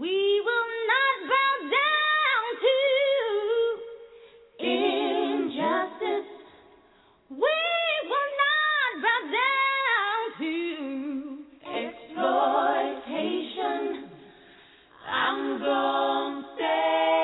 We will not bow down to injustice. We will not bow down to exploitation. I'm gonna stand.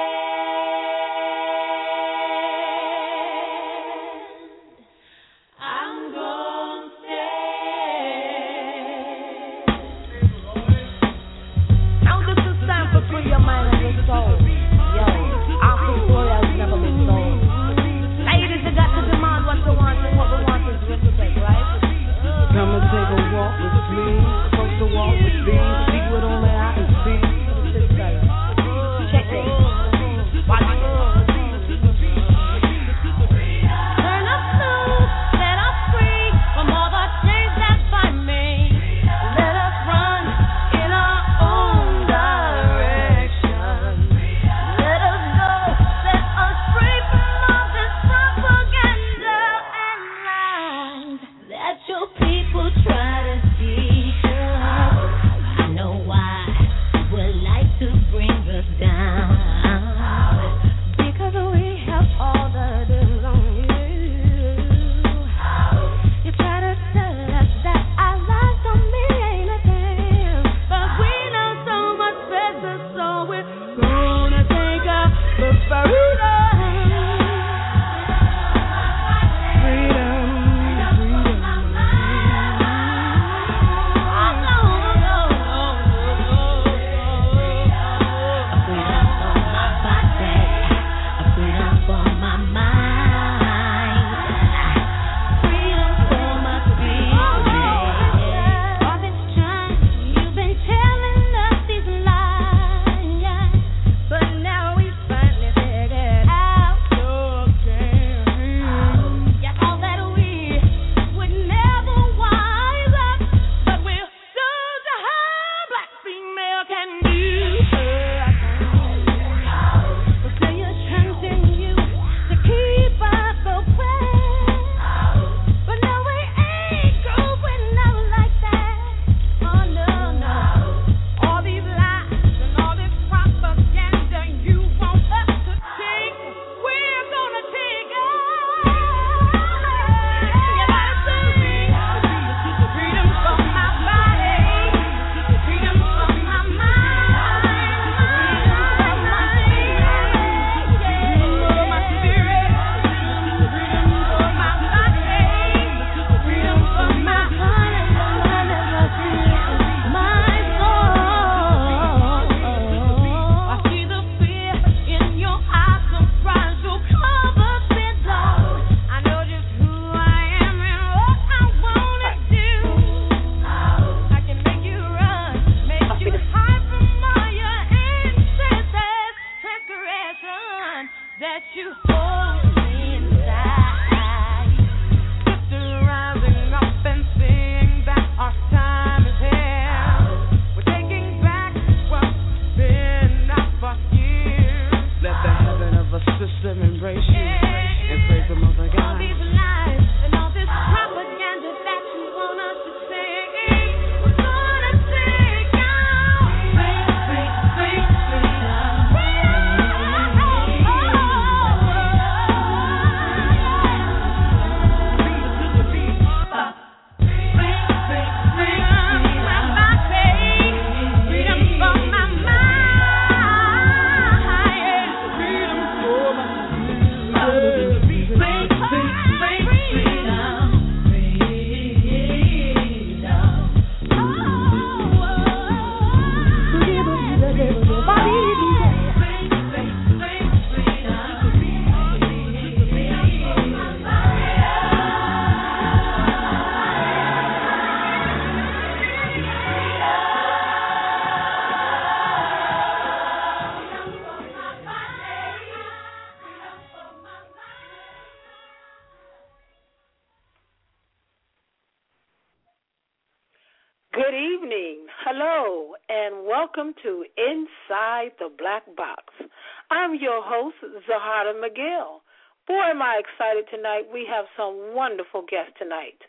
Zuhairah McGill. Boy, am I excited tonight. We have some wonderful guests tonight.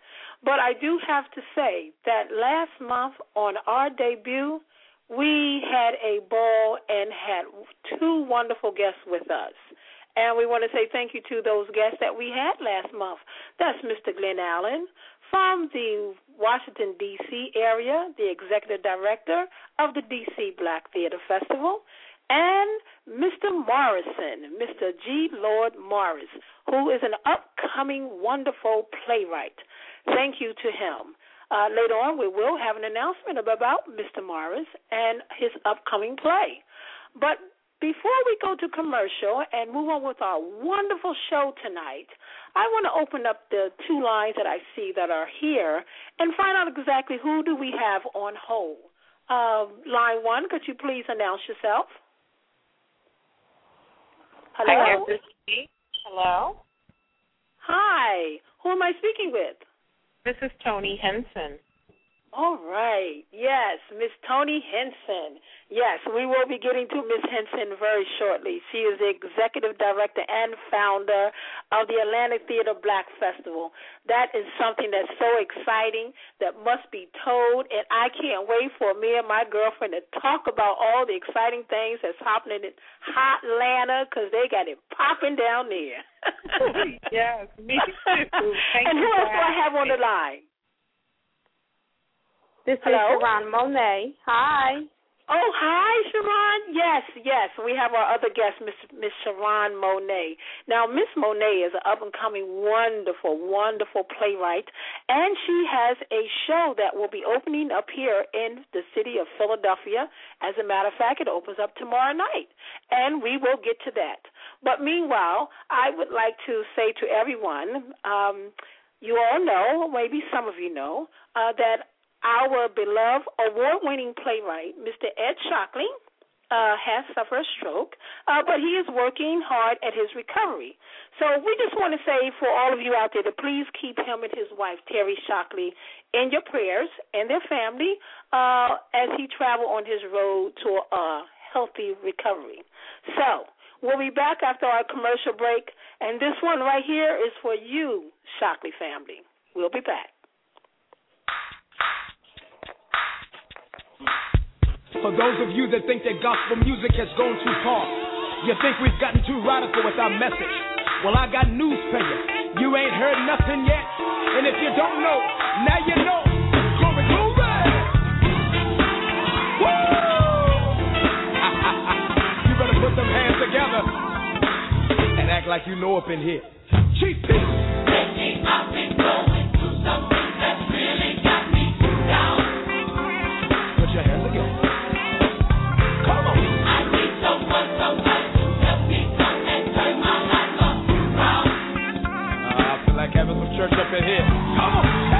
But I do have to say that last month on our debut, we had a ball and had two wonderful guests with us. And we want to say thank you to those guests that we had last month. That's Mr. Glenn Allen from the Washington, D.C. area, the executive director of the D.C. Black Theater Festival, and Mr. Morrison, Mr. G. Lord Morris, who is an upcoming wonderful playwright. Thank you to him. Uh, later on, we will have an announcement about Mr. Morris and his upcoming play. But before we go to commercial and move on with our wonderful show tonight, I want to open up the two lines that I see that are here and find out exactly who do we have on hold. Uh, line one, could you please announce yourself? Hello. Hi, Hello. Hi. Who am I speaking with? This is Toni Henson. All right. Yes, Miss Toni Henson. Yes, we will be getting to Miss Henson very shortly. She is the executive director and founder of the Atlantic Theater Black Festival. That is something that's so exciting that must be told, and I can't wait for me and my girlfriend to talk about all the exciting things that's happening in hot Atlanta because they got it popping down there. Oh, yes, me too. Thank and who else do I have on the line? This Hello? is Sharon Monet. Hi. Oh, hi, Sharon. Yes, yes. We have our other guest, Miss Miss Sharon Monet. Now, Miss Monet is an up and coming, wonderful, wonderful playwright, and she has a show that will be opening up here in the city of Philadelphia. As a matter of fact, it opens up tomorrow night, and we will get to that. But meanwhile, I would like to say to everyone, um, you all know, maybe some of you know, uh, that our beloved award-winning playwright, Mr. Ed Shockley, uh, has suffered a stroke, uh, but he is working hard at his recovery. So we just want to say for all of you out there to please keep him and his wife, Terry Shockley, in your prayers and their family uh, as he travel on his road to a healthy recovery. So we'll be back after our commercial break, and this one right here is for you, Shockley family. We'll be back. For those of you that think that gospel music has gone too far, you think we've gotten too radical with our message. Well, I got news for you. You ain't heard nothing yet. And if you don't know, now you know. Glory, glory! Woo! you better put them hands together and act like you know up in here. Chief Pete. Put church up in here. Come on.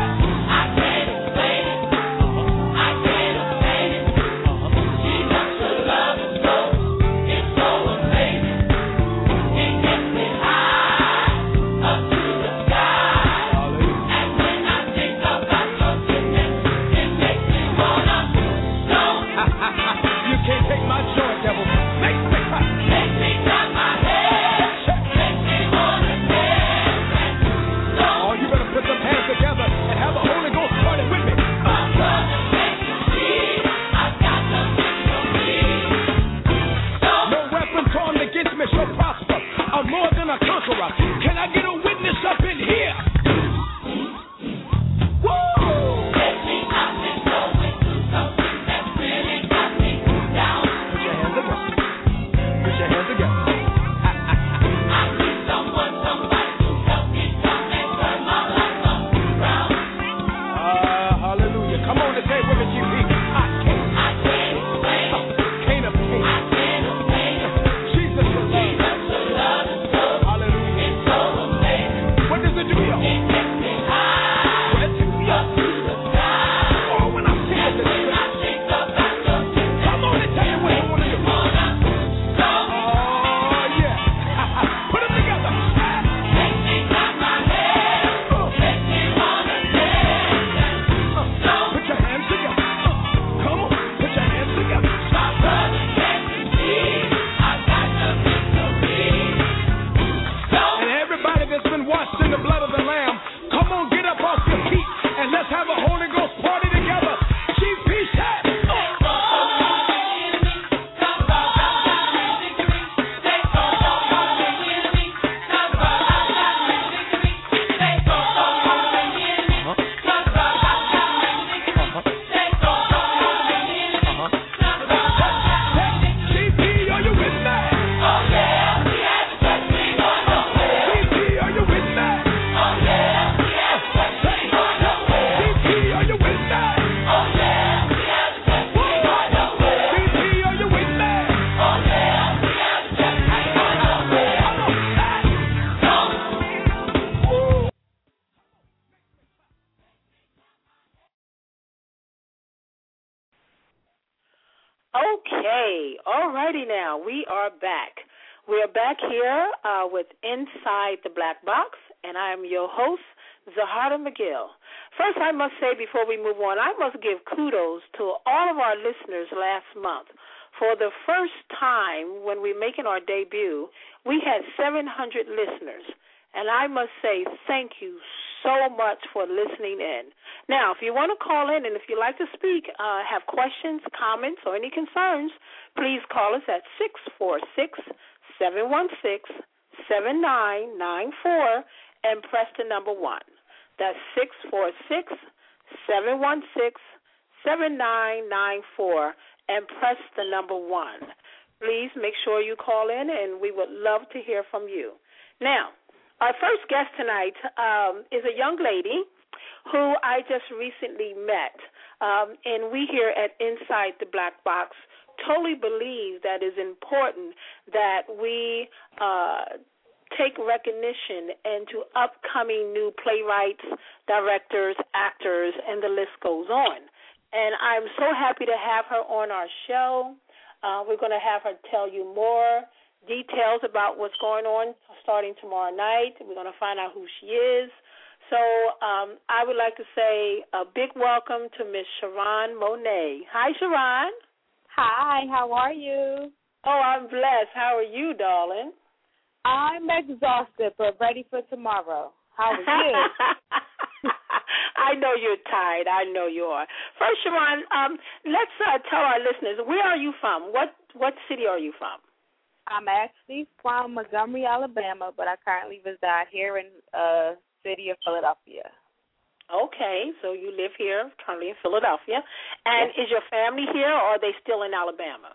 Inside the Black Box, and I am your host, Zuhairah McGill. First, I must say before we move on, I must give kudos to all of our listeners last month. For the first time when we're making our debut, we had 700 listeners. And I must say thank you so much for listening in. Now, if you want to call in and if you'd like to speak, uh, have questions, comments, or any concerns, please call us at 646 716 7994 and press the number 1. That's 646 716 7994 and press the number 1. Please make sure you call in and we would love to hear from you. Now, our first guest tonight um, is a young lady who I just recently met. Um, and we here at Inside the Black Box totally believe that it's important that we uh, take recognition into upcoming new playwrights, directors, actors, and the list goes on. And I'm so happy to have her on our show. Uh, we're going to have her tell you more details about what's going on starting tomorrow night. We're going to find out who she is. So um, I would like to say a big welcome to Miss Sharon Monet. Hi, Sharon. Hi, how are you? Oh, I'm blessed. How are you, darling? I'm exhausted but ready for tomorrow. How are you? I know you're tired. I know you are. First, Sharon, um, let's uh, tell our listeners where are you from? What what city are you from? I'm actually from Montgomery, Alabama, but I currently reside here in uh city of Philadelphia. Okay, so you live here currently in Philadelphia. And Yes. is your family here or are they still in Alabama?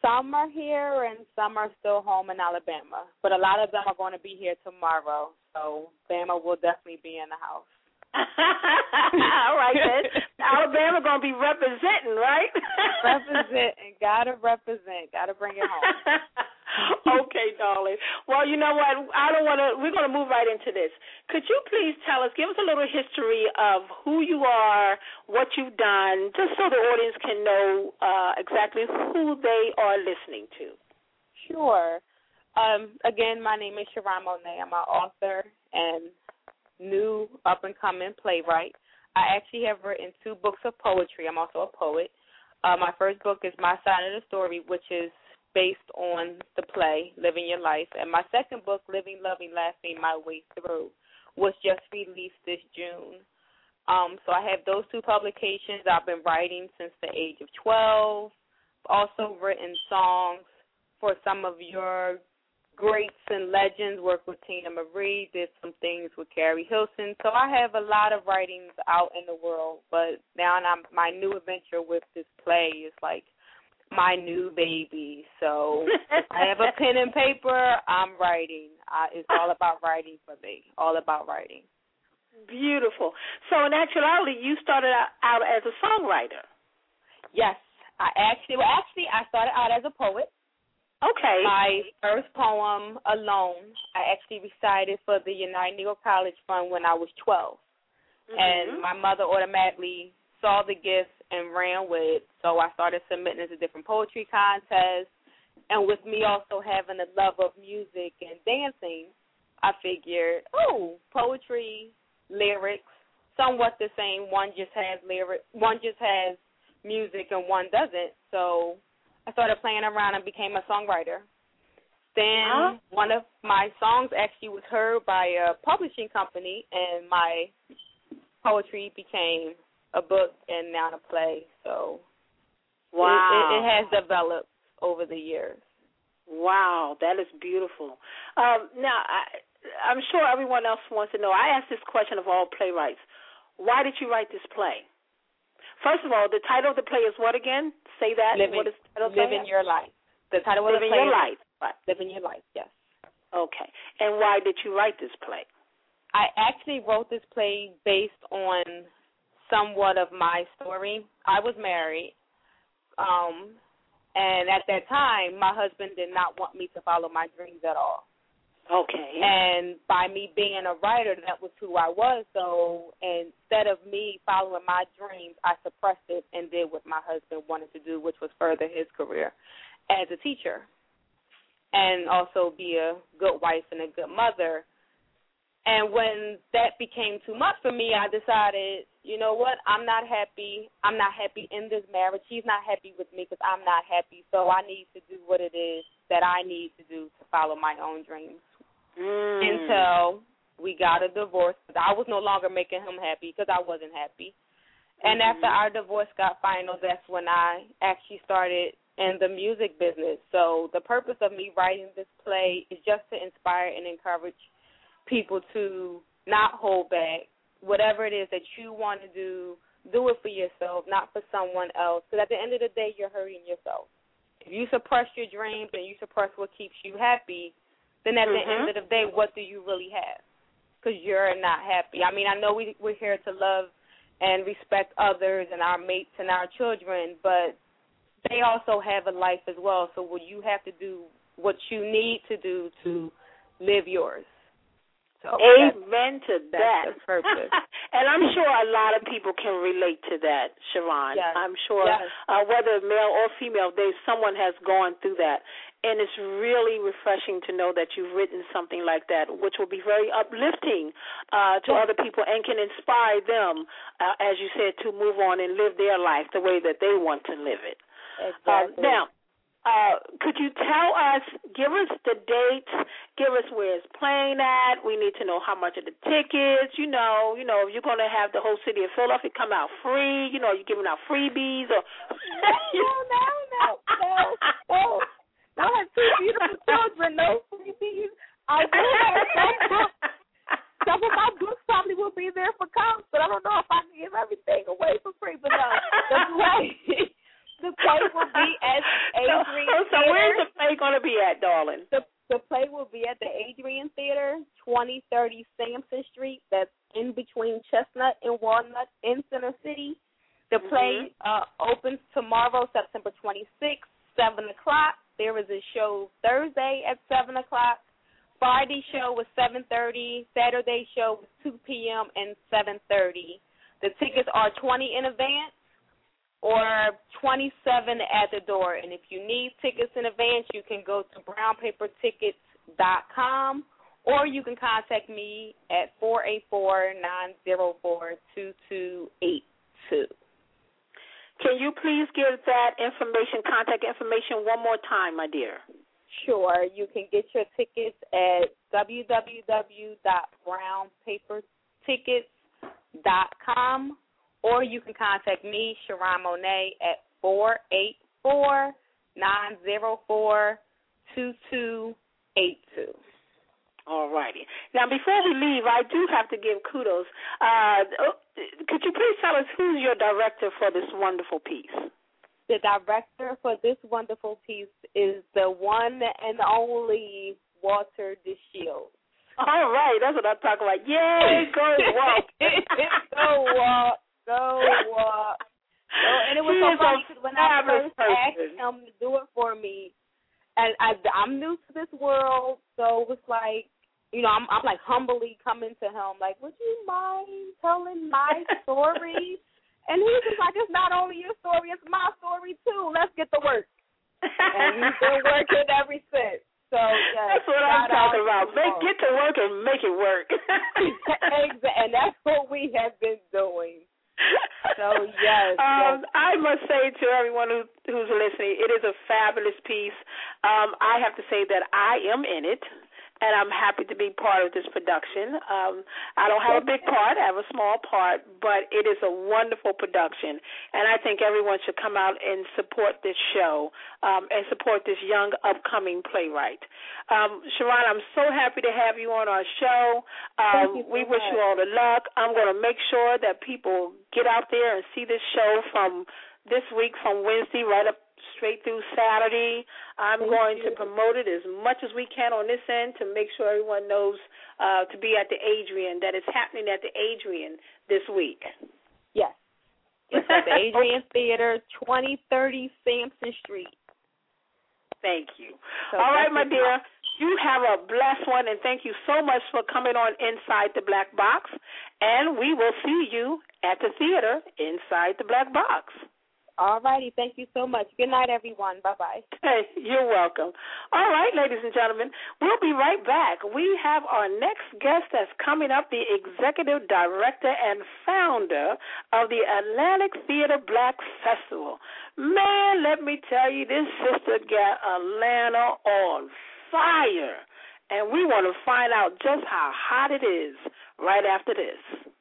Some are here and some are still home in Alabama, but a lot of them are going to be here tomorrow. So Bama will definitely be in the house. All right then. Alabama gonna be representing, right? represent, gotta represent, gotta bring it home. okay, darling. Well, you know what? I don't want to. We're going to move right into this. Could you please tell us, give us a little history of who you are, what you've done, just so the audience can know uh, exactly who they are listening to. Sure. Um, again, my name is Sharon Monet. I'm an author and new up and coming playwright. I actually have written two books of poetry. I'm also a poet. Uh, my first book is My Side of the Story, which is based on the play Living Your Life, and my second book, Living, Loving, Laughing My Way Through, was just released this June. Um, so I have those two publications. I've been writing since the age of 12. Also written songs for some of your greats and legends. Worked with Teena Marie. Did some things with Keri Hilson. So I have a lot of writings out in the world. But now I'm, my new adventure with this play is like my new baby. So I have a pen and paper. I'm writing. It's all about writing for me. All about writing. Beautiful. So in actuality, you started out- out as a songwriter. Yes, I actually. Well, actually, I started out as a poet. Okay. My first poem, Alone, I actually recited for the United Negro College Fund when I was 12. Mhm. And my mother automatically saw the gift and ran with it. So I started submitting to different poetry contests. And with me also having a love of music and dancing, I figured, oh, poetry, lyrics, somewhat the same. One just has lyric, one just has music, and one doesn't. So I started playing around and became a songwriter. Then Huh? one of my songs actually was heard by a publishing company, and my poetry became a book and now a play. So it- wow. it, it has developed over the years. Wow, that is beautiful. Um, now, I, I'm sure everyone else wants to know. I asked this question of all playwrights. Why did you write this play? First of all, the title of the play is what again? Say that. Living, what is the title living your life. The title of the play. Living your life. Right. Living your life. Yes. Okay. And why did you write this play? I actually wrote this play based on somewhat of my story. I was married, um, and at that time, my husband did not want me to follow my dreams at all. Okay. And by me being a writer, that was who I was. So instead of me following my dreams, I suppressed it and did what my husband wanted to do, which was further his career as a teacher and also be a good wife and a good mother. And when that became too much for me, I decided, you know what? I'm not happy. I'm not happy in this marriage. He's not happy with me because I'm not happy. So I need to do what it is that I need to do to follow my own dreams. Mm. Until we got a divorce, I was no longer making him happy because I wasn't happy. And Mhm. after our divorce got final, that's when I actually started in the music business. So the purpose of me writing this play is just to inspire and encourage people to not hold back. Whatever it is that you want to do, do it for yourself, not for someone else. Because at the end of the day, you're hurting yourself. If you suppress your dreams and you suppress what keeps you happy, then at the Mhm. end of the day, what do you really have? Because you're not happy. I mean, I know we we're here to love and respect others and our mates and our children, but they also have a life as well. So will you have to do what you need to do to live yours? So Amen to that. purpose. and I'm sure a lot of people can relate to that, Sharon. Yes. I'm sure Yes. uh, whether male or female, they someone has gone through that. And it's really refreshing to know that you've written something like that, which will be very uplifting uh, to other people and can inspire them, uh, as you said, to move on and live their life the way that they want to live it. Exactly. now, uh, could you tell us, give us the dates, give us where it's playing at. We need to know how much of the tickets. You know, you know, if you're to have the whole city of Philadelphia come out free. You know, you're giving out freebies or. no, no, no, no, no. I have two beautiful children. No freebies. I will have some books. Some of my books probably will be there for comps, but I don't know if I can give everything away for free. But no, the play, the play will be at Adrienne so, so Theater. where's the play going to be at, darling? The the play will be at the Adrienne Theater, twenty thirty Sansom Street. That's in between Chestnut and Walnut in Center City. The play uh, opens tomorrow, September twenty sixth, seven o'clock. There is a show Thursday at seven o'clock. Friday show was seven thirty. Saturday show was two p.m. and seven thirty. The tickets are twenty in advance or 27 at the door. And if you need tickets in advance, you can go to brownpapertickets.com or you can contact me at 484-904-2282. Can you please give that information, contact information, one more time, my dear? Sure, you can get your tickets at www.brownpapertickets.com or you can contact me, Sharon Monet, at four eight four nine zero four two two eight two. All righty. Now, before we leave, I do have to give kudos. Uh, oh, could you please tell us who's your director for this wonderful piece? The director for this wonderful piece is the one and only Walter DeShields. All right, that's what I'm talking about. Yay, go Walt. go Walt. Uh, so, and it was He so funny because when I first asked him to do it for me, and I, I'm new to this world, so it was like, you know, I'm, I'm like humbly coming to him, like, would you mind telling my story? and he was like, it's not only your story, it's my story too. Let's get to work. And we've been working ever since. So yes, That's what I'm talking about. Make get to work and make it work. And that's what we have been doing. So, yes, um, yes. I must say to everyone who, who's listening, it is a fabulous piece. Um, I have to say that I am in it, and I'm happy to be part of this production. Um, I don't have a big part; I have a small part, but it is a wonderful production, and I think everyone should come out and support this show um, and support this young upcoming playwright. Um, Sharon, I'm so happy to have you on our show. Um, Thank you so we wish you all the luck. I'm going to make sure that people get out there and see this show from this week, from Wednesday right up straight through Saturday. I'm Thank going to promote it as much as we can on this end to make sure everyone knows uh, to be at the Adrienne, that it's happening at the Adrienne this week. Yes. It's at the Adrienne Theater, 2030 Sansom Street. Thank you. So All right, my dear. You have a blessed one, and thank you so much for coming on Inside the Black Box. And we will see you at the theater Inside the Black Box. All righty. Thank you so much. Good night, everyone. Bye bye. Hey, you're welcome. All right, ladies and gentlemen, we'll be right back. We have our next guest that's coming up, the executive director and founder of the Atlantic Theater Black Festival. Man, let me tell you, this sister got Atlanta on fire. And we want to find out just how hot it is right after this.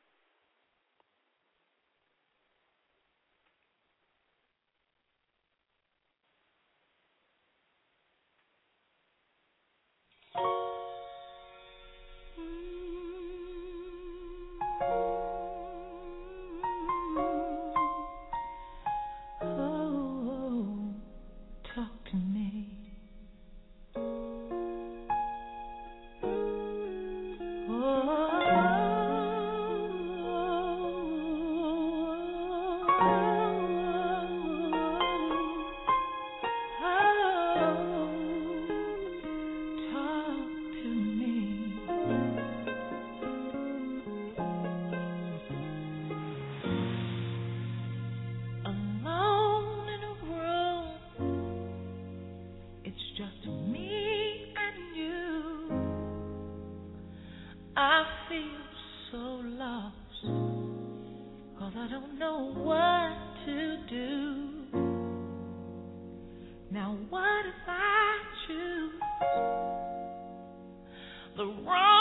The wrong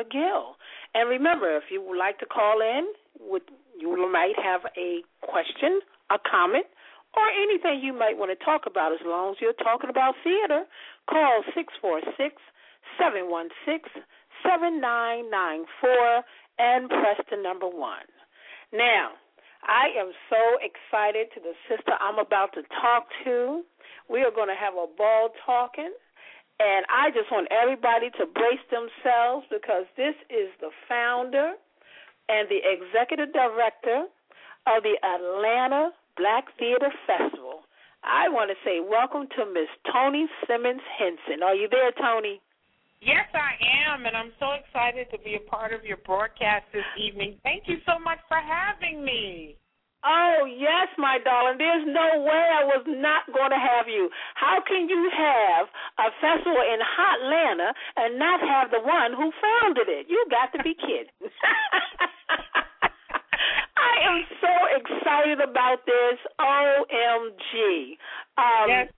McGill. And remember, if you would like to call in, would you might have a question, a comment, or anything you might want to talk about as long as you're talking about theater, call 646 716 7994 and press the number one. Now, I am so excited to the sister I'm about to talk to. We are going to have a ball talking. And I just want everybody to brace themselves because this is the founder and the executive director of the Atlanta Black Theater Festival. I want to say welcome to Miss Toni Simmons Henson. Are you there, Toni? Yes, I am, and I'm so excited to be a part of your broadcast this evening. Thank you so much for having me. Oh, yes, my darling. There's no way I was not going to have you. How can you have a festival in hot Hotlanta and not have the one who founded it? You got to be kidding. I am so excited about this. OMG. Um, yes,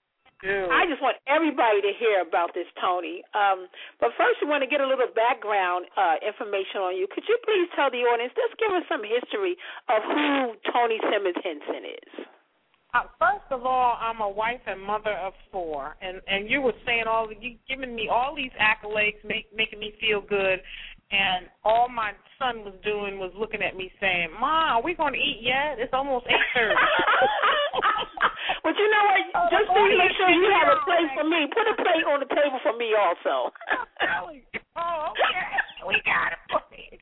do. I just want everybody to hear about this, Toni. Um, but first, we want to get a little background uh, information on you. Could you please tell the audience, just give us some history of who Toni Simmons Henson is? Uh, first of all, I'm a wife and mother of four, and and you were saying all you giving me all these accolades, make, making me feel good, and all my son was doing was looking at me saying, "Ma, are we going to eat yet? It's almost eight thirty. but you know what? Oh, Just to make sure you have a plate for me. Put a plate on the table for me also. oh, okay, we got to put it.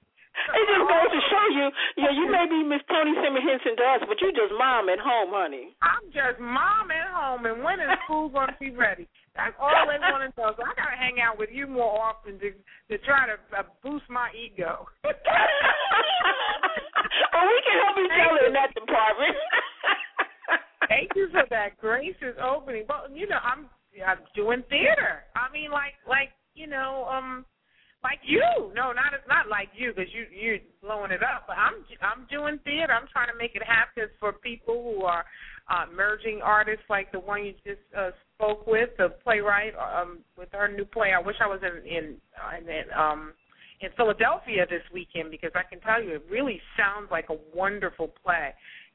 It just goes to show you, yeah, you may be Miss Toni Simmons Henson to us, but you just mom at home, honey. I'm just mom at home, and when is school going to be ready? That's all they want to know. So I got to hang out with you more often to to try to uh, boost my ego. well, we can help each other in that department. Thank you for that gracious opening. But you know, I'm I'm doing theater. I mean, like like you know, um, like you. No, not not like you because you you're blowing it up. But I'm I'm doing theater. I'm trying to make it happen for people who are uh, emerging artists, like the one you just uh, spoke with, the playwright um, with her new play. I wish I was in in, uh, in um in Philadelphia this weekend because I can tell you it really sounds like a wonderful play.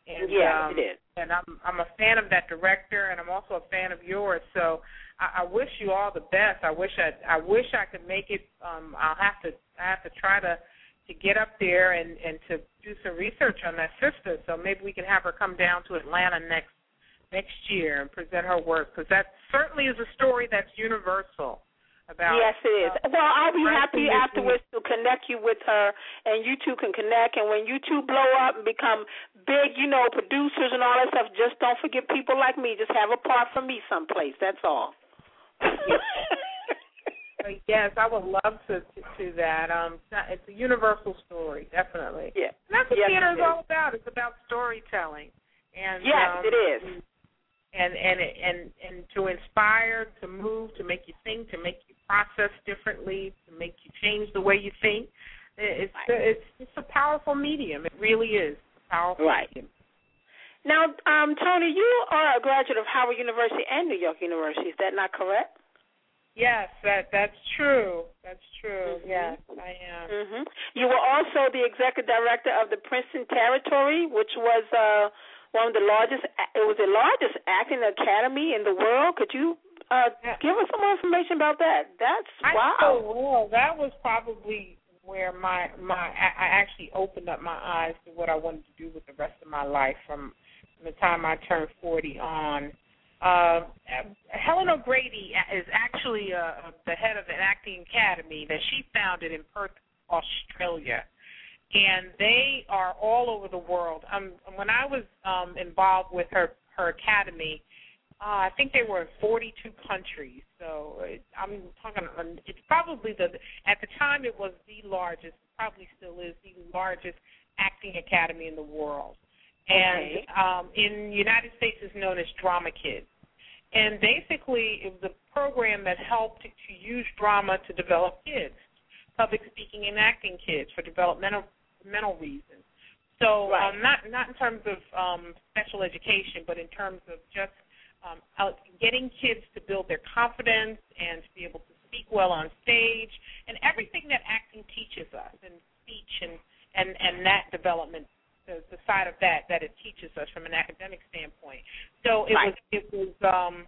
And, Yeah, um, it is. And I'm I'm a fan of that director, and I'm also a fan of yours. So I, I wish you all the best. I wish I I wish I could make it. Um, I'll have to I have to try to to get up there and and to do some research on that sister. So maybe we can have her come down to Atlanta next next year and present her work because that certainly is a story that's universal. About Yes, it is. uh, Well, I'll be happy afterwards to connect you with her, and you two can connect. And when you two blow up and become big, you know, producers and all that stuff, just don't forget people like me. Just have a part for me someplace. That's all. Uh, yes, I would love to to do that. Um, it's a universal story, definitely. yeah. And that's what Yes, theater is all about. It's about storytelling. And Yes, um, it is. And and and and to inspire, to move, to make you think, to make you process differently, to make you change the way you think. It's it's it's a powerful medium. It really is a powerful Right. medium. Now, um, Toni, you are a graduate of Howard University and New York University. Is that not correct? Yes, that that's true. That's true. Mhm. Yes, I am. hmm You were also the executive director of the Princeton Territory, which was uh, one of the largest. It was the largest acting academy in the world. Could you uh, give us some more information about that? That's I wow. know, well, that was probably where my my I I actually opened up my eyes to what I wanted to do with the rest of my life from, from the time I turned 40 on. Uh, Helen O'Grady is actually uh, the head of an acting academy that she founded in Perth, Australia, and they are all over the world. Um, when I was um, involved with her her academy, uh, I think they were in 42 countries. So it, I'm talking. um, It's probably the at the time it was the largest. Probably still is the largest acting academy in the world. And Okay. um, in United States is known as Drama Kids. And basically, it was a program that helped to, to use drama to develop kids, public speaking and acting kids for developmental mental reasons. So Right. um, not not in terms of um, special education, but in terms of just um, out, getting kids to build their confidence and to be able to speak well on stage and everything that acting teaches us and speech and and and that development the, the side of that that it teaches us from an academic standpoint. So it Right. was it was um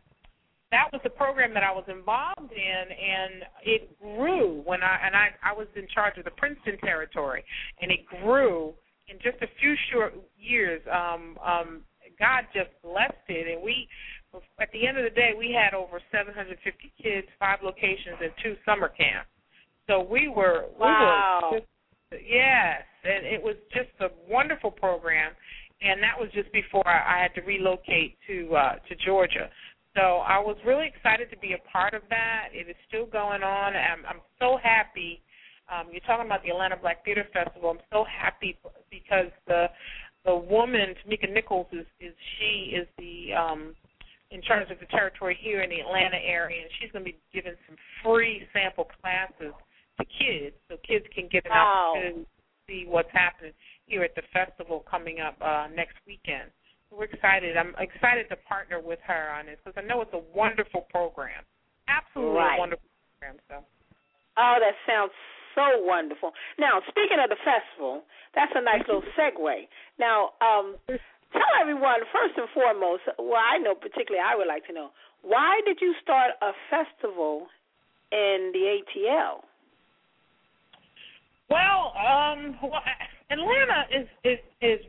that was the program that I was involved in and it grew when I and I I was in charge of the Princeton territory and it grew in just a few short years, um, um, God just blessed it, and we. At the end of the day, we had over 750 kids, five locations, and two summer camps. So we were, Wow. we were just, yes, and it was just a wonderful program, and that was just before I, I had to relocate to uh, to Georgia. So I was really excited to be a part of that. It is still going on. I'm, I'm so happy. Um, you're talking about the Atlanta Black Theater Festival. I'm so happy because the the woman Tamika Nichols is is she is the um, in terms of the territory here in the Atlanta area, and she's going to be giving some free sample classes to kids, so kids can get an Wow. opportunity to see what's happening here at the festival coming up uh, next weekend. So we're excited. I'm excited to partner with her on this because I know it's a wonderful program, absolutely Right. a wonderful program. So. Oh, that sounds so wonderful. Now, speaking of the festival, that's a nice little segue. Now, um, tell everyone first and foremost. Well, I know particularly. I would like to know why did you start a festival in the ATL? Well, um, well, Atlanta is is is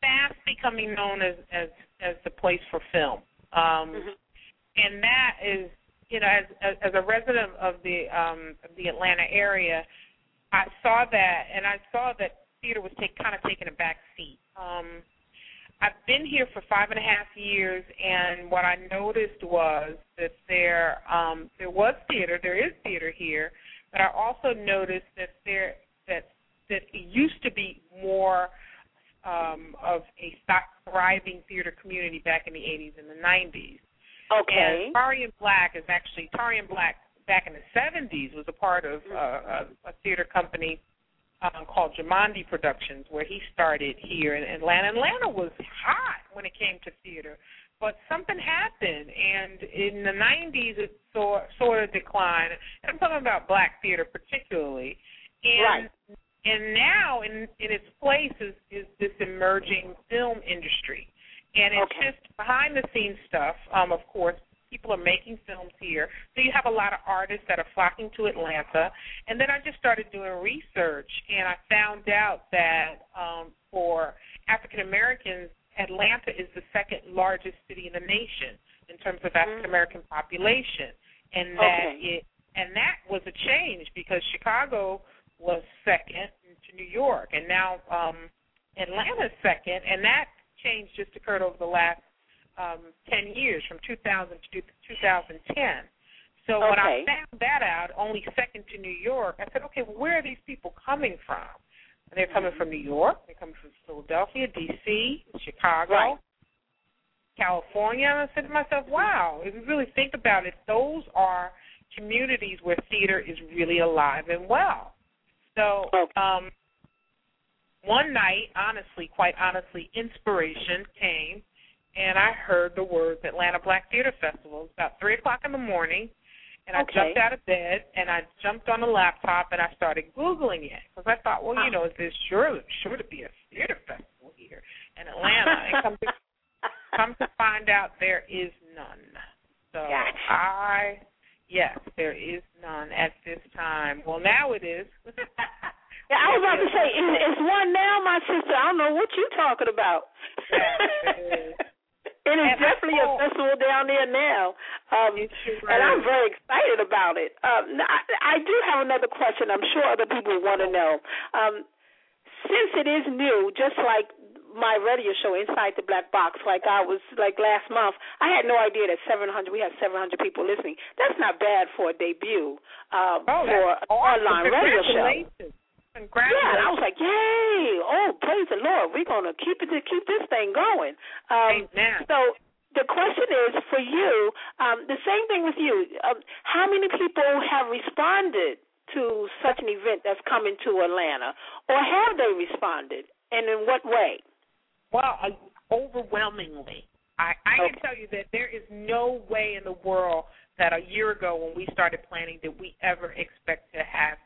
fast becoming known as as as the place for film, um, and that is you know as, as as a resident of the um of the Atlanta area, I saw that and I saw that theater was take kind of taking a back seat. Um, I've been here for five and a half years, and what I noticed was that there um, there was theater, there is theater here, but I also noticed that there that that it used to be more um, of a thriving theater community back in the 80s and the 90s. Okay. And Tarian Black is actually Tarian Black back in the 70s was a part of uh, a, a theater company um, called Jamandi Productions, where he started here in Atlanta. Atlanta was hot when it came to theater, but something happened, and in the 90s it sort sort of declined. And I'm talking about black theater particularly, and Right. and now in in its place is is this emerging film industry, and it's Okay. just behind the scenes stuff. Um, of course, people are making films here, so you have a lot of artists that are flocking to Atlanta. And then I just started doing research, and I found out that um, for African Americans, Atlanta is the second largest city in the nation in terms of African American population, and that Okay. it and that was a change because Chicago was second to New York, and now um, Atlanta's second, and that change just occurred over the last um, 10 years, from 2000 to 2010. So when I found that out, only second to New York, I said, okay, well, where are these people coming from? And they're coming from New York, they're coming from Philadelphia, D.C., Chicago, Right. California. And I said to myself, wow, if you really think about it, those are communities where theater is really alive and well. So Okay. um, one night, honestly, quite honestly, inspiration came, and I heard the words Atlanta Black Theater Festival. It was about three o'clock in the morning, and I Okay. jumped out of bed and I jumped on the laptop and I started googling it because I thought, well, you ah. know, there's sure sure to be a theater festival here in Atlanta, and come to come to find out there is none. So Gotcha. I yes, there is none at this time. Well, now it is. Yeah, I was about to say, it's, is one now, my sister? I don't know what you're talking about. Yes, it is. And definitely a festival down there now, um, and I'm very excited about it. Um, I, I do have another question. I'm sure other people want to know. Um, since it is new, just like my radio show Inside the Black Box, like I was like last month, I had no idea that 700 we have 700 people listening. That's not bad for a debut uh, Oh, for an online radio show. Yeah, and I was like, "Yay! Oh, praise the Lord! We're gonna keep it keep this thing going." Um, Amen. so the question is for you. Um, the same thing with you. Um, how many people have responded to such an event that's coming to Atlanta, or have they responded, and in what way? Well, uh, overwhelmingly. I, I Okay. can tell you that there is no way in the world that a year ago when we started planning did we ever expect to have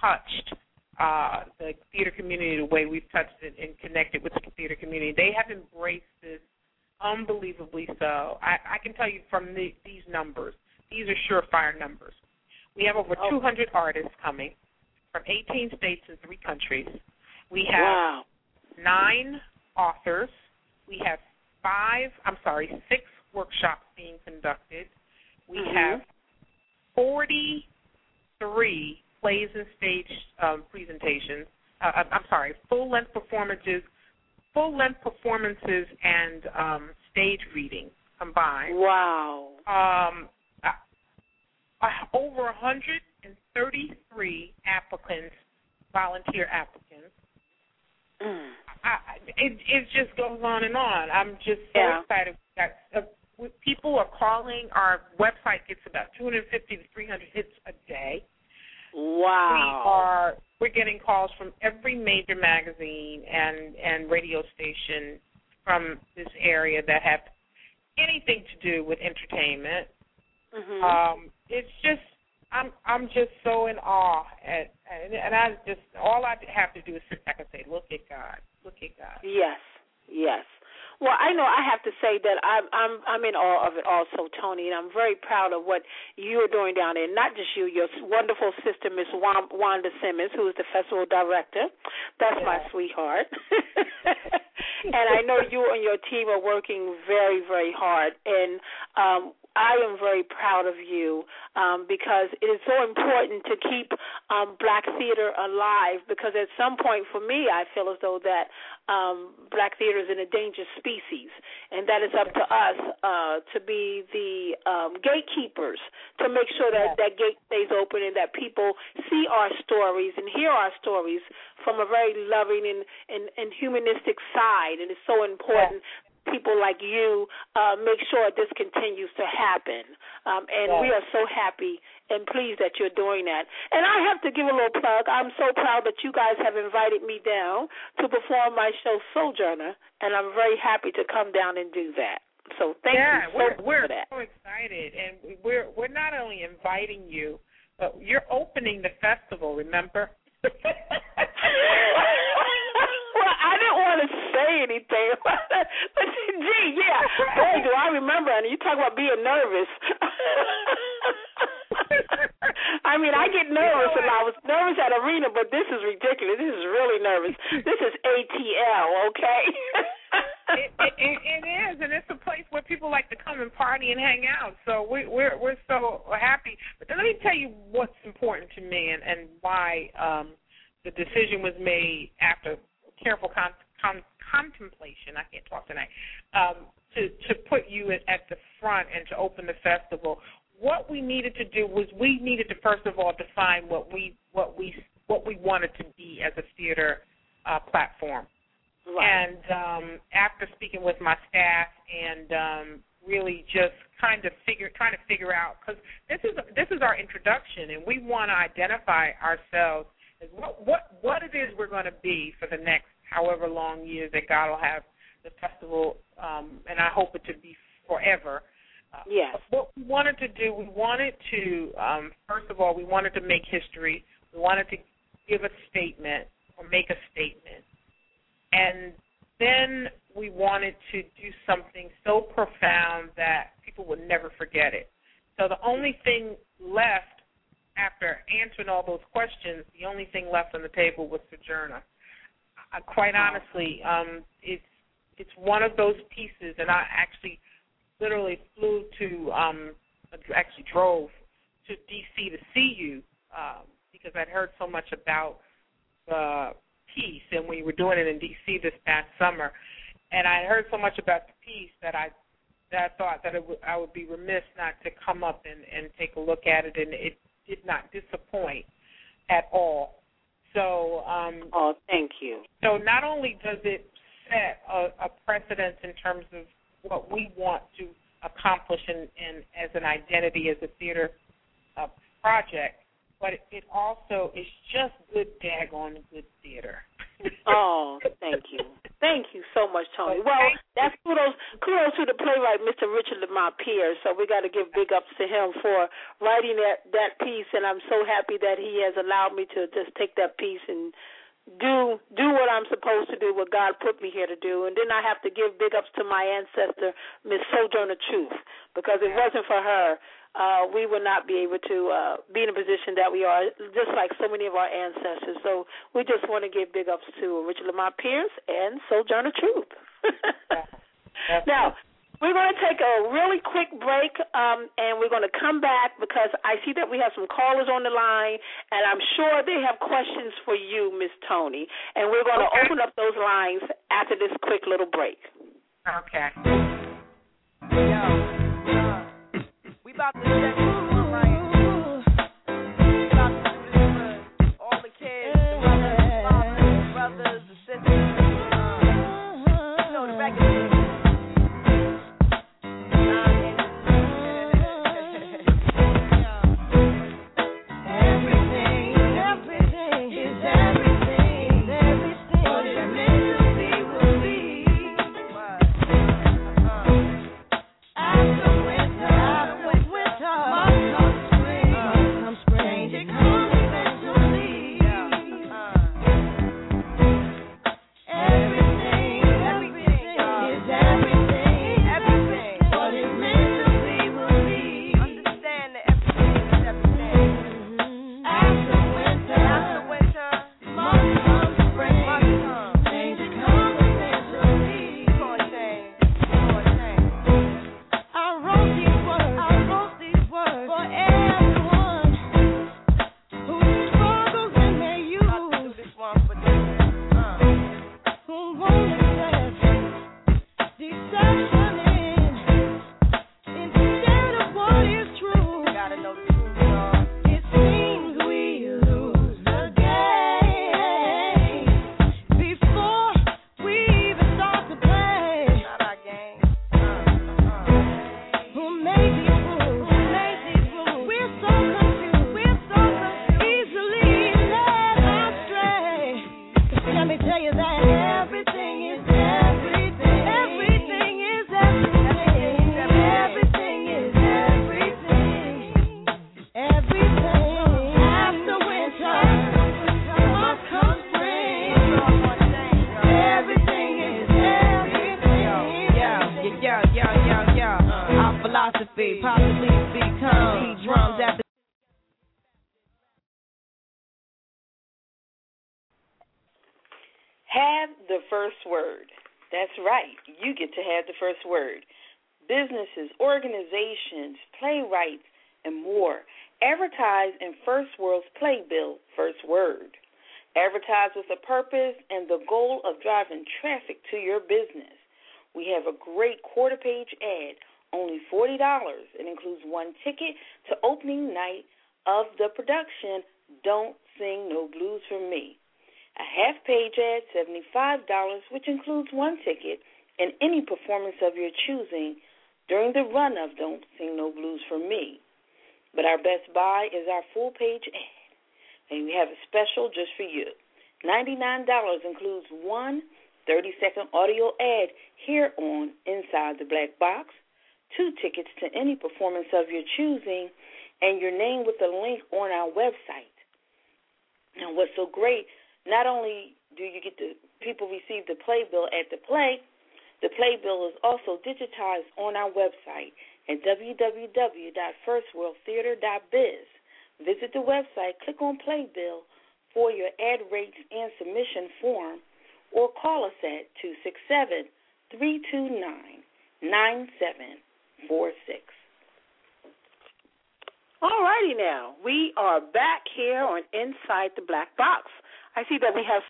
touched uh, the theater community the way we've touched it and connected with the theater community. They have embraced this unbelievably so. I, I can tell you from the, these numbers, these are surefire numbers. We have over Oh. 200 artists coming from 18 states and three countries. We have Wow. nine authors. We have five, I'm sorry, six workshops being conducted. We Mhm. have 43 plays and stage um, presentations. Uh, I'm- sorry, full length performances, full length performances and um, stage reading combined. Wow. Um, uh, over 133 applicants, volunteer applicants. Mm. I- it it just goes on and on. I'm just so Yeah. excited that uh, people are calling. Our website gets about 250 to 300 hits a day. Wow. We are we're getting calls from every major magazine and and radio station from this area that have anything to do with entertainment. Mhm. Um, it's just I'm I'm just so in awe at and, and I just all I have to do is sit back and say, look at God, look at God. Yes, yes. Well, I know I have to say that I'm I'm I'm in awe of it also, Toni, and I'm very proud of what you're doing down there. Not just you, your wonderful sister, Miss Wan- Wanda Simmons, who is the festival director. That's my sweetheart. and I know you and your team are working very, very hard. And um, I am very proud of you um, because it is so important to keep um, black theater alive. Because at some point, for me, I feel as though that um, black theater is an endangered species, and that is up to us uh, to be the um, gatekeepers to make sure that that gate stays open and that people see our stories and hear our stories from a very loving and, and, and humanistic side. And it's so important people like you uh, make sure this continues to happen. Um, and we are so happy and pleased that you're doing that. And I have to give a little plug. I'm so proud that you guys have invited me down to perform my show Sojourner, and I'm very happy to come down and do that. So thank yeah, you so we're much we're for that. so excited, and we're we're not only inviting you, but you're opening the festival. Remember? well, I didn't want to say anything, but gee, yeah, boy, do I remember. And you talk about being nervous. I mean, I get nervous, and I was nervous at arena, but this is ridiculous. This is really nervous. This is ATL, okay? it, it, it, it is, and it's a place where people like to come and party and hang out. So we, we're we're so happy. But let me tell you what's important to me, and and why um, the decision was made after careful con- con- contemplation. I can't talk tonight. Um, to to put you at, at the front and to open the festival. What we needed to do was we needed to first of all define what we what we what we wanted to be as a theater uh, platform. Right. And um, after speaking with my staff and um, really just kind of figure, trying to figure out, because this is this is our introduction, and we want to identify ourselves as what what what it is we're going to be for the next however long years that God will have the festival, um, and I hope it to be forever. Uh, Yes. What we wanted to do, we wanted to um, first of all, we wanted to make history. We wanted to give a statement or make a statement and then we wanted to do something so profound that people would never forget it. So the only thing left after answering all those questions, the only thing left on the table was Sojourner. Quite honestly, um, it's it's one of those pieces, and I actually literally flew to um, actually drove to DC to see you um, because I'd heard so much about the piece, and we were doing it in D.C. this past summer, and I heard so much about the piece that I that I thought that it would, I would be remiss not to come up and, and take a look at it, and it did not disappoint at all. So, um, oh, thank you. so not only does it set a, a precedence in terms of what we want to accomplish in, in as an identity as a theater uh, project, but it, it also is just good daggone good theater. Oh, thank you. Thank you so much, Toni. Well, that's kudos kudos to the playwright, Mr. Richard Lamont Pierce. So we got to give big ups to him for writing that that piece, and I'm so happy that he has allowed me to just take that piece and do do what I'm supposed to do, what God put me here to do. And then I have to give big ups to my ancestor, Miss Sojourner Truth, because it wasn't for her, uh, we would not be able to uh, be in a position that we are, just like so many of our ancestors. So we just want to give big ups to Richard Lamont Pierce and Sojourner Truth. now, we're going to take a really quick break, um, and we're going to come back because I see that we have some callers on the line, and I'm sure they have questions for you, Miss Toni. And we're going to open up those lines after this quick little break. Okay. We about to check first word. That's right. You get to have the first word. Businesses, organizations, playwrights, and more advertise in First World's Playbill First Word. Advertise with a purpose and the goal of driving traffic to your business. We have a great quarter page ad, only $40. It includes one ticket to opening night of the production Don't Sing No Blues for Me. A half page ad, $75, which includes one ticket and any performance of your choosing during the run of Don't Sing No Blues for Me. But our best buy is our full page ad. And we have a special just for you. $99 includes one 30 second audio ad here on Inside the Black Box, two tickets to any performance of your choosing, and your name with a link on our website. Now, what's so great, not only do you get the people receive the playbill at the play, the playbill is also digitized on our website at www.firstworldtheater.biz. Visit the website, click on Playbill for your ad rates and submission form, or call us at 267 329 9746. All righty now. We are back here on Inside the Black Box. I see that we have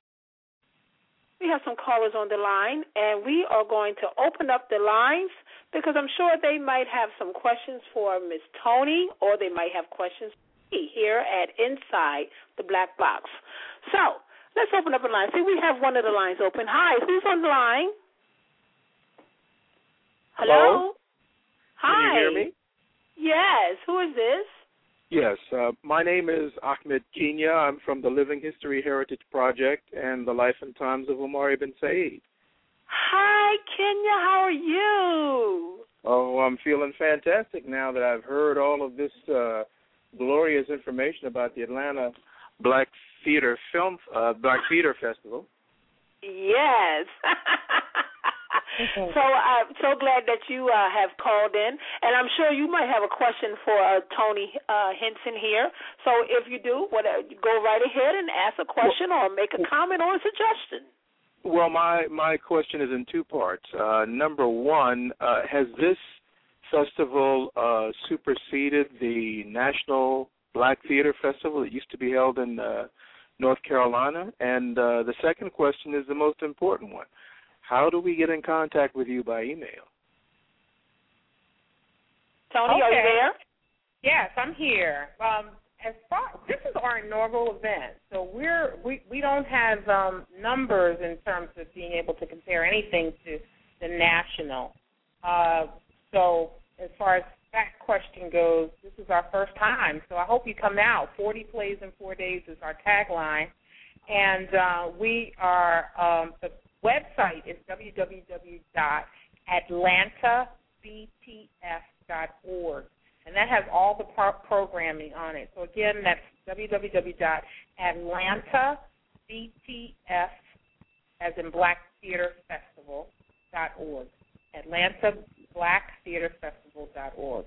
we have some callers on the line and we are going to open up the lines because I'm sure they might have some questions for Miss Toni or they might have questions for me here at Inside the Black Box. So let's open up a line. See, we have one of the lines open. Hi, who's on the line? Hello? Hi. Can you hear me? Yes. Who is this? Yes, uh, my name is Ahmed Kenya. I'm from the Living History Heritage Project and the Life and Times of Omar ibn Said. Hi, Kenya. How are you? Oh, I'm feeling fantastic now that I've heard all of this uh, glorious information about the Atlanta Black Theater Film uh, Black Theater Festival. Yes. So I'm so glad that you uh, have called in, and I'm sure you might have a question for uh, Toni uh, Henson here. So if you do, whatever, go right ahead and ask a question or make a comment or a suggestion. Well, my my question is in two parts. Uh, number one, uh, has this festival uh, superseded the National Black Theater Festival that used to be held in uh, North Carolina? And uh, the second question is the most important one. How do we get in contact with you by email? Toni, are you there? Yes, I'm here. Um, as far this is our inaugural event, so we're we we don't have um, numbers in terms of being able to compare anything to the national. Uh, so as far as that question goes, this is our first time. So I hope you come out. Forty plays in four days is our tagline, and uh, we are um, the website is www.atlantabtf.org and that has all the pro- programming on it. So again, that's www.atlantabtf, as in Black Theater Festival dot org. Atlanta Black Theater Festival dot org.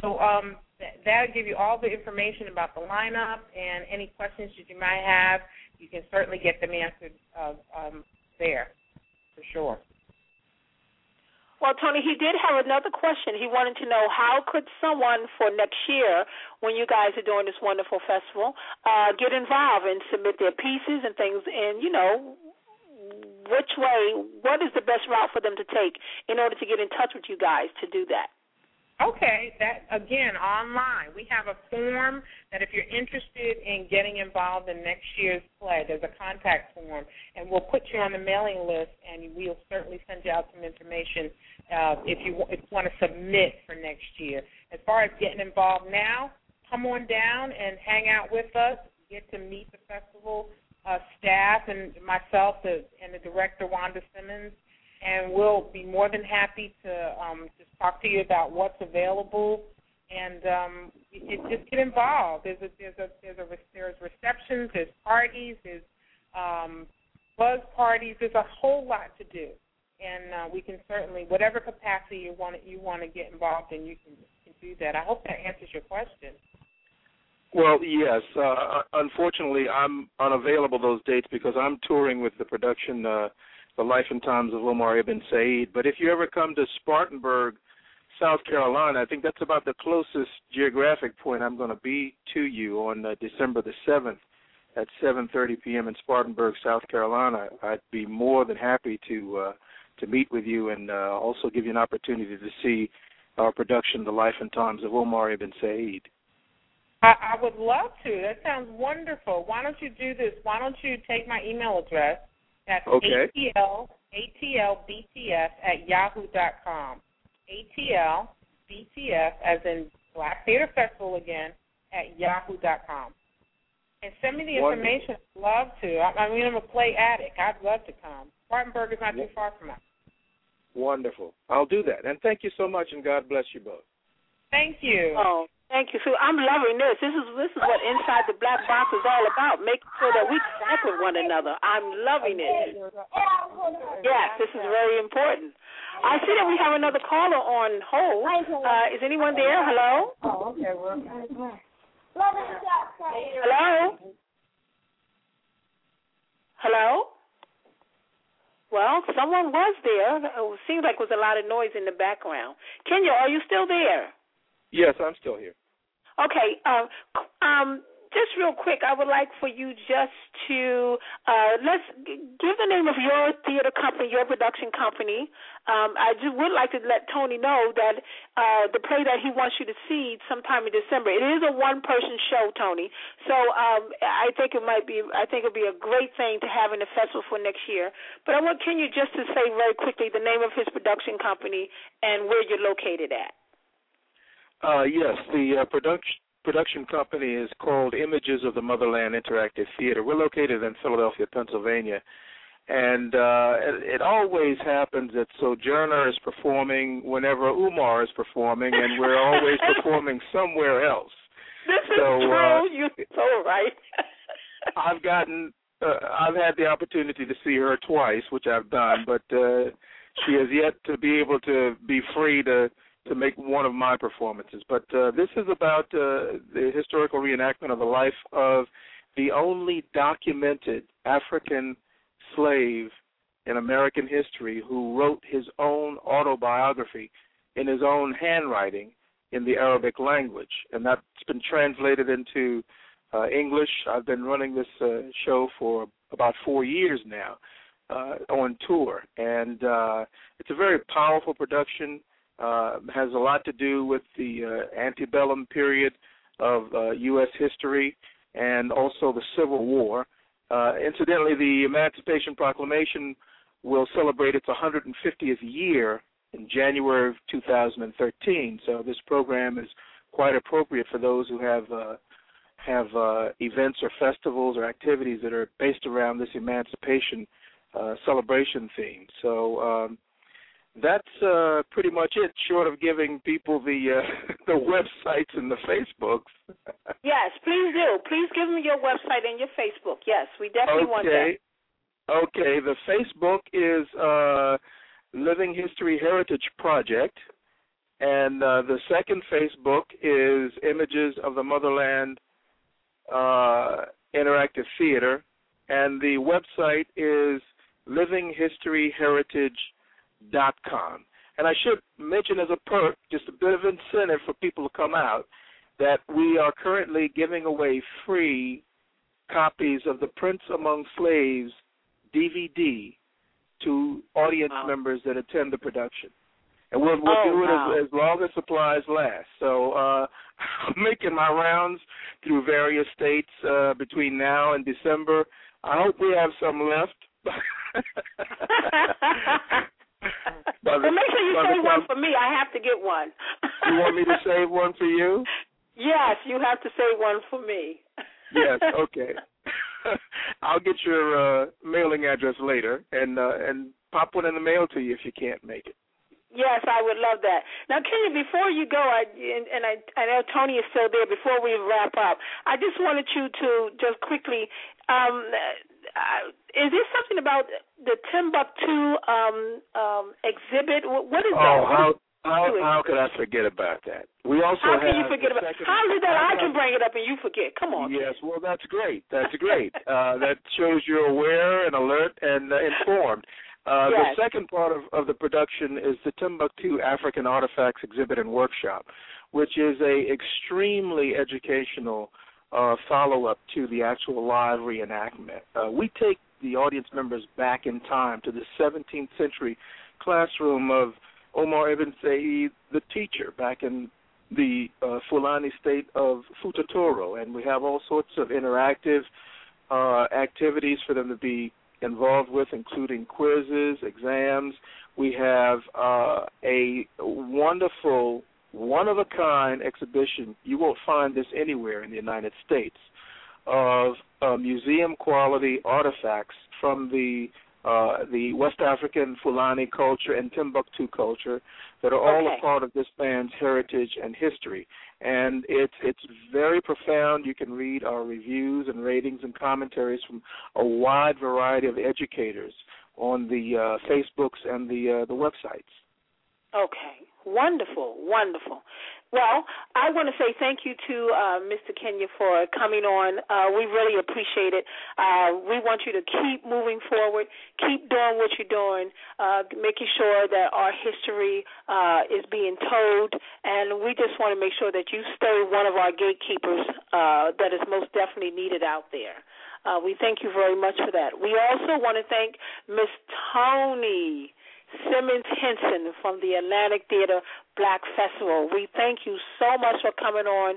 So um, th- that'll give you all the information about the lineup and any questions that you might have. You can certainly get them answered uh, um, there, for sure. Well, Toni, he did have another question. He wanted to know how could someone for next year, when you guys are doing this wonderful festival, uh, get involved and submit their pieces and things, and you know, which way, what is the best route for them to take in order to get in touch with you guys to do that? Okay, that again online. We have a form that if you're interested in getting involved in next year's play, there's a contact form, and we'll put you on the mailing list, and we'll certainly send you out some information uh, if you if you want to submit for next year. As far as getting involved now, come on down and hang out with us. Get to meet the festival uh, staff and myself and the director Wanda Simmons and we'll be more than happy to um, just talk to you about what's available and um, just get involved. There's a there's a there's a there's receptions, there's parties, there's um, buzz parties. There's a whole lot to do, and uh, we can certainly whatever capacity you want you want to get involved in, you can, can do that. I hope that answers your question. Well, yes. Uh, unfortunately, I'm unavailable those dates because I'm touring with the production, uh, The Life and Times of Omar Ibn Said. But if you ever come to Spartanburg, South Carolina, I think that's about the closest geographic point I'm going to be to you on uh, December the 7th at 7:30 p.m. in Spartanburg, South Carolina. I'd be more than happy to uh, to meet with you and uh, also give you an opportunity to see our production, The Life and Times of Omar Ibn Said. I, I would love to. That sounds wonderful. Why don't you do this? Why don't you take my email address? That's Okay. ATL ATLBTF at yahoo dot com. ATL BTF as in Black Theater Festival again at yahoo dot com. And send me the Wonderful. information. I'd love to. I, I mean, I'm a play addict. I'd love to come. Spartanburg is not too far from us. Wonderful. I'll do that. And thank you so much, and God bless you both. Thank you. Oh, thank you. So I'm loving this. This is this is what Inside the Black Box is all about. Making sure that we connect with one another. I'm loving it. Yes, this is very important. I see that we have another caller on hold. Uh, is anyone there? Hello. Oh, okay. Well, Hello. Hello. Well, someone was there. It seems like there was a lot of noise in the background. Kenya, are you still there? Yes, I'm still here. Okay. Um, um, just real quick, I would like for you just to uh, let's give the name of your theater company, your production company. Um, I just would like to let Toni know that uh, the play that he wants you to see sometime in December. It is a one-person show, Toni. So um, I think it might be. I think it'll be a great thing to have in the festival for next year. But I want Kenya just to say very quickly the name of his production company and where you're located at. Uh, yes, the uh, production production company is called Images of the Motherland Interactive Theater. We're located in Philadelphia, Pennsylvania, and uh, it, it always happens that Sojourner is performing whenever Umar is performing, and we're always performing somewhere else. This is So, true. uh, You're so right. I've gotten, uh, I've had the opportunity to see her twice, which I've done, but uh, she has yet to be able to be free to to make one of my performances. But uh, this is about uh, the historical reenactment of the life of the only documented African slave in American history who wrote his own autobiography in his own handwriting in the Arabic language, and that's been translated into uh, English. I've been running this uh, show for about four years now uh, on tour, and uh, it's a very powerful production. Uh, has a lot to do with the uh, antebellum period of uh, U.S. history and also the Civil War. Uh, incidentally, the Emancipation Proclamation will celebrate its 150th year in January of 2013. So this program is quite appropriate for those who have uh, have uh, events or festivals or activities that are based around this emancipation celebration theme. So um, that's uh, pretty much it. Short of giving people the uh, the websites and the Facebooks. yes, please do. Please give them your website and your Facebook. Yes, we definitely okay. want that. Okay. The Facebook is uh, Living History Heritage Project, and uh, the second Facebook is Images of the Motherland uh, Interactive Theater, and the website is livinghistoryheritage.com. And I should mention as a perk, just a bit of incentive for people to come out, that we are currently giving away free copies of the Prince Among Slaves DVD to audience Wow. members that attend the production. And we'll, we'll Oh, do it wow. as, as long as supplies last. So uh, I'm making my rounds through various states uh, between now and December. I hope we have some left. The- well, make sure you save one for me. I have to get one. You want me to save one for you? Yes, you have to save one for me. Yes. Okay. I'll get your uh, mailing address later and uh, and pop one in the mail to you if you can't make it. Yes, I would love that. Now, Kenya, before you go, I and, and I I know Toni is still there. Before we wrap up, I just wanted you to just quickly. Um, uh, is there something about the Timbuktu um, um, exhibit? What, is that? Oh, What how how how could I forget about that? We also how can you forget about? second- How is it that I can bring it up and you forget? Come on. Yes, well, that's great. That's great. uh, that shows you're aware and alert and uh, informed. Uh, Yes. The second part of, of the production is the Timbuktu African Artifacts Exhibit and Workshop, which is a extremely educational uh, follow-up to the actual live reenactment. Uh, we take the audience members back in time to the 17th century classroom of Omar ibn Said, the teacher, back in the uh, Fulani state of Futa Toro, and we have all sorts of interactive uh, activities for them to be involved with, including quizzes, exams. We have uh, a wonderful, one of a kind exhibition. You won't find this anywhere in the United States of uh, museum quality artifacts from the uh, the West African Fulani culture and Timbuktu culture that are all Okay. a part of this band's heritage and history. And it's it's very profound. You can read our reviews and ratings and commentaries from a wide variety of educators on the uh, Facebooks and the uh, the websites. Okay, wonderful, wonderful. Well, I want to say thank you to uh, Mr. Kenya for coming on. Uh, we really appreciate it. Uh, we want you to keep moving forward, keep doing what you're doing, uh, making sure that our history uh, is being told, and we just want to make sure that you stay one of our gatekeepers uh, that is most definitely needed out there. We thank you very much for that. We also want to thank Miss Toni. Simmons Henson from the Atlantic Theater Black Festival. We thank you so much for coming on,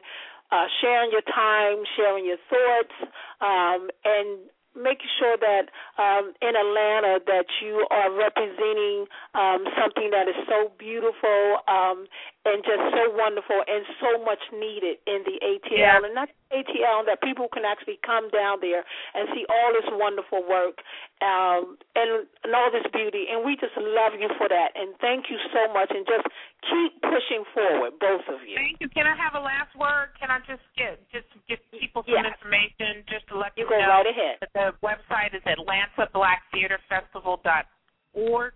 uh, sharing your time, sharing your thoughts, um, and making sure that um, in Atlanta that you are representing um, something that is so beautiful um, and just so wonderful and so much needed in the ATL, Yeah. and not ATL, that people can actually come down there and see all this wonderful work um, and, and all this beauty. And we just love you for that. And thank you so much. And just keep pushing forward, both of you. Thank you. Can I have a last word? Can I just get just give people some Yes. information just to let You go know right ahead. that the website is Atlanta Black Theater Festival dot org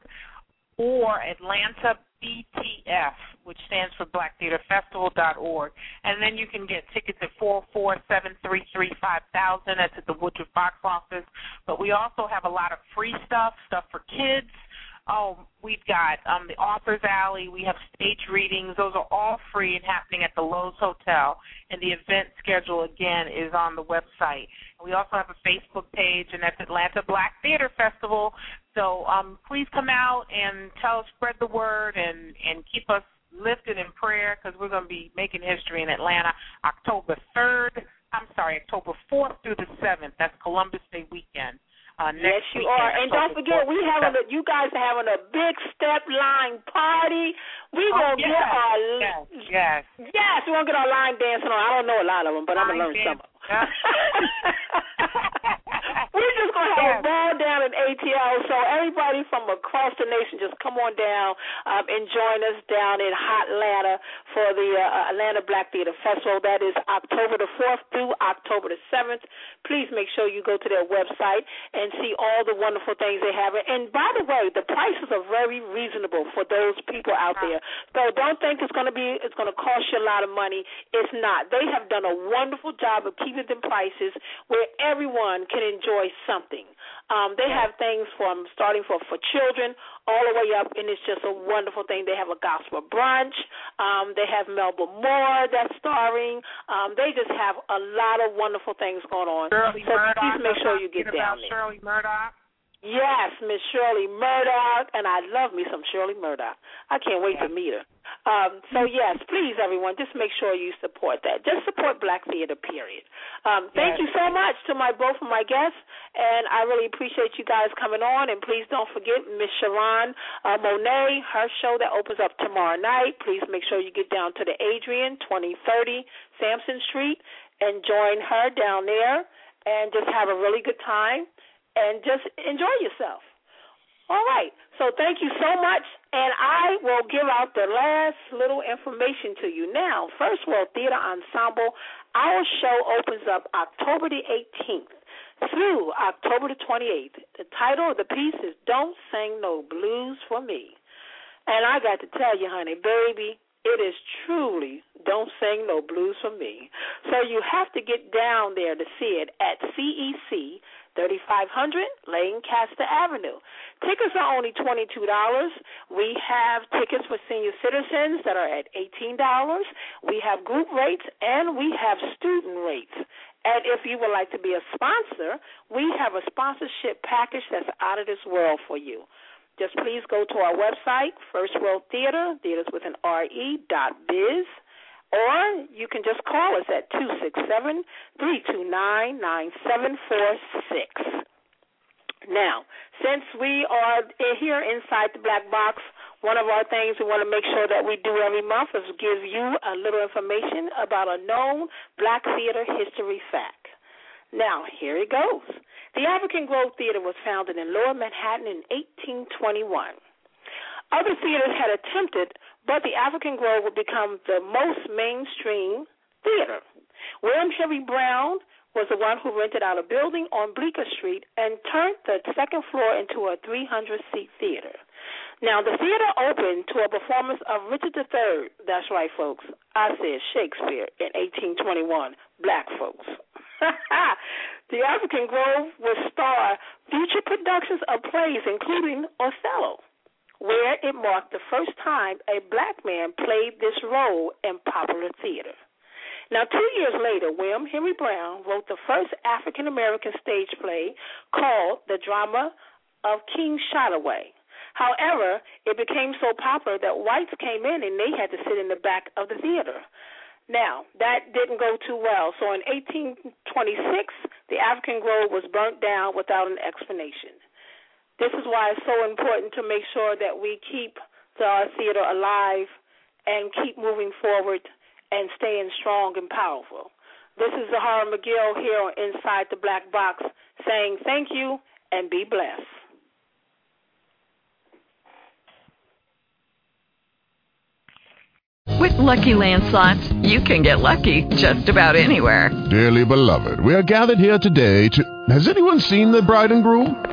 or Atlanta BTF, which stands for Black Theater Festival.org. And then you can get tickets at 447335000. That's at the Woodruff box office. But we also have a lot of free stuff, stuff for kids. Oh, we've got um, the Authors Alley. We have stage readings. Those are all free and happening at the Loews Hotel. And the event schedule, again, is on the website. We also have a Facebook page, and that's Atlanta Black Theater Festival. So um, please come out and tell us, spread the word, and, and keep us lifted in prayer because we're going to be making history in Atlanta October 3rd. I'm sorry, October 4th through the 7th. That's Columbus Day weekend. Uh, yes, you weekend, are. And don't forget, we having a, you guys are having a big step line party. We Oh, gonna yes, get our yes, yes. yes, we gonna get our line dancing on. I don't know a lot of them, but I'm gonna learn Line some. dance. We're just gonna have a ball down in ATL. So everybody from across the nation, just come on down um, and join us down in Hot Atlanta for the uh, Atlanta Black Theater Festival. That is October the fourth through October the seventh. Please make sure you go to their website and see all the wonderful things they have. And by the way, the prices are very reasonable for those people out there. So don't think it's going to be it's going to cost you a lot of money. It's not. They have done a wonderful job of keeping the prices where everyone can enjoy something. Um, they have things from starting for for children all the way up, and it's just a wonderful thing. They have a gospel brunch. Um, they have Melba Moore that's starring. Um, they just have a lot of wonderful things going on. Shirley so Murdock. please make sure you get down about there. Shirley Murdock. Yes, Miss Shirley Murdock, and I love me some Shirley Murdock. I can't wait to meet her. Um, so yes, please, everyone, just make sure you support that. Just support Black Theater. Period. Um, thank Yes. you so much to my both of my guests, and I really appreciate you guys coming on. And please don't forget Miss Sharon uh, Monet, her show that opens up tomorrow night. Please make sure you get down to the Adrienne, twenty thirty Sansom Street, and join her down there, and just have a really good time and just enjoy yourself. All right. So thank you so much, and I will give out the last little information to you now. First World Theater Ensemble, our show opens up October the 18th through October the 28th. The title of the piece is "Don't Sing No Blues for Me," and I got to tell you, honey, baby. It is truly Don't Sing No Blues for Me. So you have to get down there to see it at CEC 3500 Lancaster Avenue. Tickets are only $22. We have tickets for senior citizens that are at $18. We have group rates and we have student rates. And if you would like to be a sponsor, we have a sponsorship package that's out of this world for you. Just please go to our website, First World Theater, theaters with an R-E dot biz, or you can just call us at two six seven three two nine nine seven four six. Now, since we are here inside the black box, one of our things we want to make sure that we do every month is give you a little information about a known black theater history fact. Now, here it goes. The African Grove Theater was founded in Lower Manhattan in 1821. Other theaters had attempted, but the African Grove would become the most mainstream theater. William Henry Brown was the one who rented out a building on Bleecker Street and turned the second floor into a 300 seat theater. Now, the theater opened to a performance of Richard III. That's right, folks. I said Shakespeare in 1821. Black folks. the African Grove will star future productions of plays, including Othello, where it marked the first time a black man played this role in popular theater. Now, two years later, William Henry Brown wrote the first African American stage play called The Drama of King Shotaway. However, it became so popular that whites came in and they had to sit in the back of the theater. Now, that didn't go too well. So in 1826, the African Grove was burnt down without an explanation. This is why it's so important to make sure that we keep the theater alive and keep moving forward and staying strong and powerful. This is Zuhairah McGill here on Inside the Black Box saying thank you and be blessed. With Lucky Land slots, you can get lucky just about anywhere. Dearly beloved, we are gathered here today to. Has anyone seen the bride and groom?